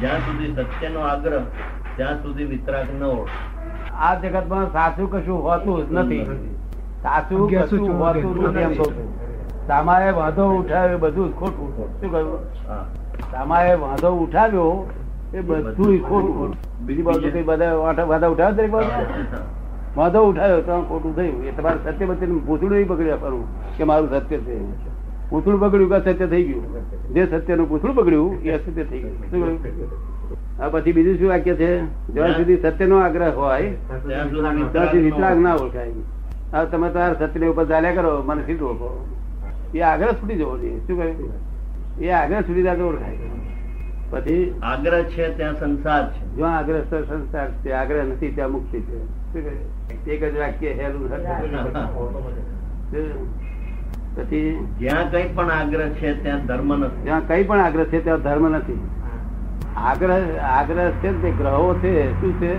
જ્યાં સુધી સત્યનો આગ્રહ ત્યાં સુધી વિતરાગ ન ઓળખ. આ જગતમાં સાચું કશું હોતું જ નથી. સાચું કશું હોતું નથી એમ કહું સામાએ વાંધો ઉઠાવ્યો એ બધું ખોટું શું કહ્યું? સામાએ વાંધો ઉઠાવ્યો એ બધું ખોટું બીજી બાજુ કઈ બધા વાંધા ઉઠાવ્યો દરેક બાજુ? વાંધો ઉઠાવ્યો તો ખોટું થયું. એ તમારે સત્ય બધી પૂતળું નહીં બગડ્યા ખરું કે મારું સત્ય છે. પૂતળું બગડ્યું કે સત્ય થઈ ગયું? જે સત્યનું પૂતળું બગડ્યું એ અસત્ય થઈ ગયું. આ પછી બીજું શું વાક્ય છે? જ્યાં સુધી સત્યનો આગ્રહ હોય ત્યાં સુધી વિતરાગ ના ઓળખાય. આ તમે તમારા સત્યની ઉપર ચાલ્યા કરો મને સીધું ઓળખો. એ આગ્રહ છૂટી જવો જોઈએ. શું કહ્યું? એ આગ્રહ છૂટી જાય ઓળખાય. પછી આગ્રહ છે ત્યાં સંસાર છે. જો આગ્રહ છે સંસાર છે આગ્રહ નથી ત્યાં મુક્તિ છે. શું કહે એક જ વાક્ય હેલું પછી જ્યાં કઈ પણ આગ્રહ છે ત્યાં ધર્મ નથી. જ્યાં કઈ પણ આગ્રહ છે ત્યાં ધર્મ નથી. આગ્રહ આગ્રહ છે તે ગ્રહો છે શું છે?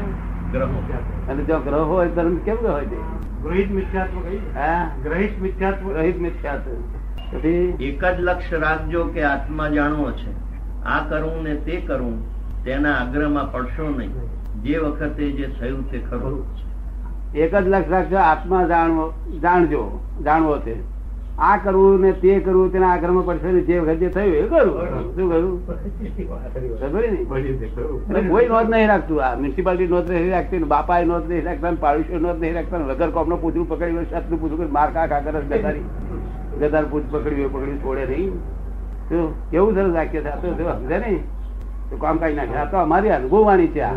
ગ્રહો. અને જો ગ્રહ હોય ધર્મ કેમ હોય છે ગ્રહિત મિથ્યાત્વ. હા? ગ્રહિત મિથ્યાત્વ? ગ્રહિત મિથ્યા પછી? એક જ લક્ષ્ય રાખજો કે આત્મા જાણવો છે. આ કરવું ને તે કરવું તેના આગ્રહમાં પડશો નહીં. જે વખતે જે થયું તે ખરું એક જ લક્ષ રાખજો આત્મા જાણવો જાણજો જાણવો છે. આ કરવું ને તે કરવું તેના આગ્રહમાં પડશે ને જે વખત જે થયું એ કરવું શું કરવું ને? કોઈ નોંધ નહીં રાખતું. આ મ્યુનિસિપાલિટી નોંધ નહીં રાખતી ને બાપા નોંધ નહીં રાખતા ને પાડોશીઓ નોંધ નહીં રાખતા વગર વગર કોપનું પૂછડું પકડી સતનું પૂછડું માર કા કા કરે છે ગદારી ગદાર પૂછ પકડ્યું પકડ્યું છોડે નહીં. શું? કેવું સરસ વાક્ય છે. આ તો સમજે નહીં તો કામ કાઢી નાખે આ તો અમારી અનુભવ વાણી છે આ.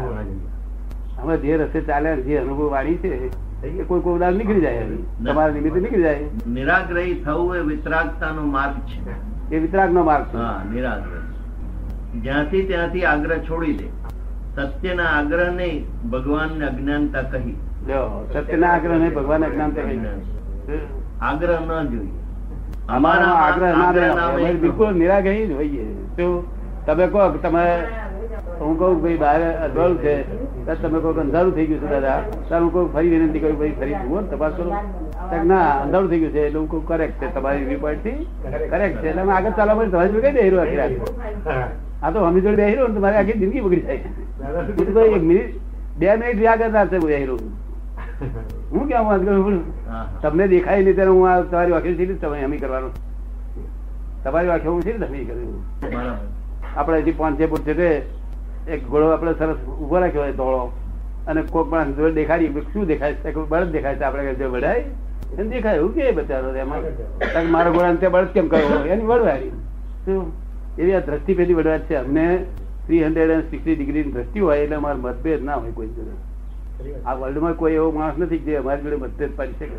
અમે જે રસ્તે ચાલે જે અનુભવ વાણી છે કોઈ કોઈ ઉદાહરણ નીકળી જાય તમારા નિમિત્તે નીકળી જાય? નિરાગ્રહી થવું એ વિતરાગતાનો માર્ગ છે. એ વિતરાગ નો માર્ગ છે. હા નિરાગ્રહ. જ્યાંથી ત્યાંથી આગ્રહ છોડી દે. સત્યના આગ્રહ નહીં ભગવાનને અજ્ઞાનતા કહી. સત્યના આગ્રહ નહીં ભગવાન અજ્ઞાનતા કહી. આગ્રહ ન જોઈએ. અમારા આગ્રહ ના રહે. ના. બિલકુલ નિરાગ્રહી જ હોઈએ. તો તમે કહો તમે હું કહું ભાઈ બહાર અજવાળું છે. તમે કોઈ અંધારું થઈ ગયું છે દાદા? ત્યારે હું કહું ફરી વિનંતી કરું ભાઈ ફરી જુઓ તપાસ કરો. ના અંધારું થઈ ગયું છે એટલે હું કહું કરેક્ટ છે તમારી રિપોર્ટથી કરેક્ટ છે. એટલે અમે આગળ ચાલવા માટે તમારી જોડે કઈ બેહી આખી આ તો અમે જોડે બેહી રહ્યો ને આખી જિંદગી બગડી જાય. હું તો એક મિનિટ બે મિનિટ આગળ ના છે બેહી રહ્યો. હું કેમ વાત કરું. તમને દેખાય નહીં ત્યારે હું આ તમારી વાખી છે તમે અમી કરવાનું. તમારી વાક્ય હું છે ને તમે કર્યું. આપણે હજી પાંચ છે તે એક ઘોડો આપણે સરસ ઊભો રાખ્યો હોય ધોળો અને કોક પણ દેખાડી શું દેખાય છે? બળદ દેખાય છે આપણે જે વડાય એને દેખાય એવું કે બચારો એમાં? મારા ઘોડા તે બળદ કેમ કર્યો એની વડવારી શું એવી આ દ્રષ્ટિ પેલી વડવા છે. અમને three hundred and sixty degree દ્રષ્ટિ હોય એટલે અમારે મતભેદ ના હોય કોઈ જોડે. આ વર્લ્ડમાં કોઈ એવો માણસ નથી જે અમારી જોડે મતભેદ પાડી શકે.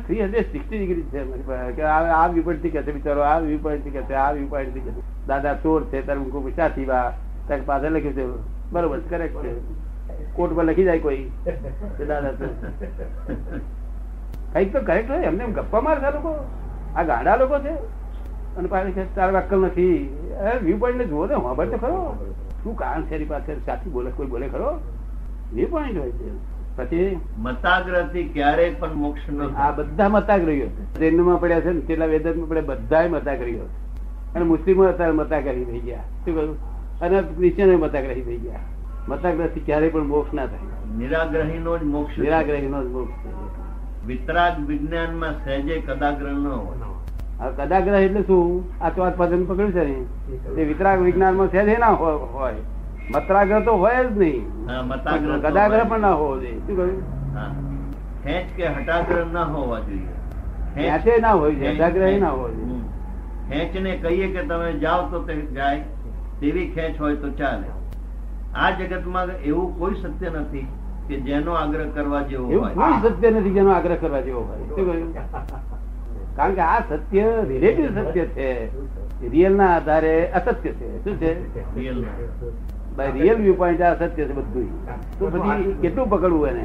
થ્રી હંડ્રેડ સિક્સટી ડિગ્રી છે. અમારી પાસે કે આ આ વ્યૂ થી કે છે બિચારો આ વ્યૂ થી કે છે આ વ્યૂ થી કે દાદા ચોર છે તારે હું કહું સાથી તારે પાછળ લખ્યું છે. બરોબર કરેક્ટ છે. કોર્ટ પર લખી જાય કોઈ. કંઈક તો કરેક્ટ હોય એમને ગપ્પા મારતા લોકો. આ ગાડા લોકો છે. અને પાછી તાર અક્કલ નથી. વ્યૂ પોઈન્ટ ને જુઓ ને ખબર તો ખરો. શું કારણ છે એની પાસે સાથી બોલે કોઈ બોલે ખરો? વ્યૂ પોઈન્ટ હોય છે. પછી મતાગ્રહથી ક્યારેય પણ મોક્ષ ન આ બધા મતાગ્રહીઓ જૈનમાં પડ્યા છે ને કેટલા માં પડ્યા બધા મતાગ્રહીઓ અને મુસ્લિમો અત્યારે મતાગ્રહી થઈ ગયા. શું કહ્યું? અને ક્રિશ્ચિયનો મતાગ્રહી થઈ ગયા. મતાગ્રહથી ક્યારેય પણ મોક્ષ ના થાય. નિરાગ્રહીનો જ મોક્ષ નિરાગ્રહી નો જ મોક્ષ છે. વિતરાગ વિજ્ઞાનમાં સહેજે કદાગ્રહ ન હોય. આ કદાગ્રહ એટલે શું? આ ચોથ પદન પકડ્યું છે ને. એ વિતરાગ વિજ્ઞાનમાં સહેજે ના હોય. મત્રાગ્રહ તો હોય જ નહીં. મતાગ્રહ કદાગ્રહ પણ ના હોવો જોઈએ. શું કહ્યું? ખેંચ કે હટાગ્રહ ના હોવા જોઈએ. ખેંચ- ના હોય છે ખેંચ- હટાગ્રહી ના હોવો જોઈએ. હમ. ખેંચને કહીએ કે તમે જાઓ તો તે જાય. તેવી ખેંચ હોય તો ચાલે. આ જગતમાં એવું કોઈ સત્ય નથી કે જેનો આગ્રહ કરવા જેવો હોય. કોઈ સત્ય નથી જેનો આગ્રહ કરવા જેવો હોય. કારણ કે આ સત્ય રિલેટિવ સત્ય છે. રિયલ ના આધારે અસત્ય છે. શું છે? Real by real view point આ સત્ય છે બધું તો પછી કેટલું પકડવું એને?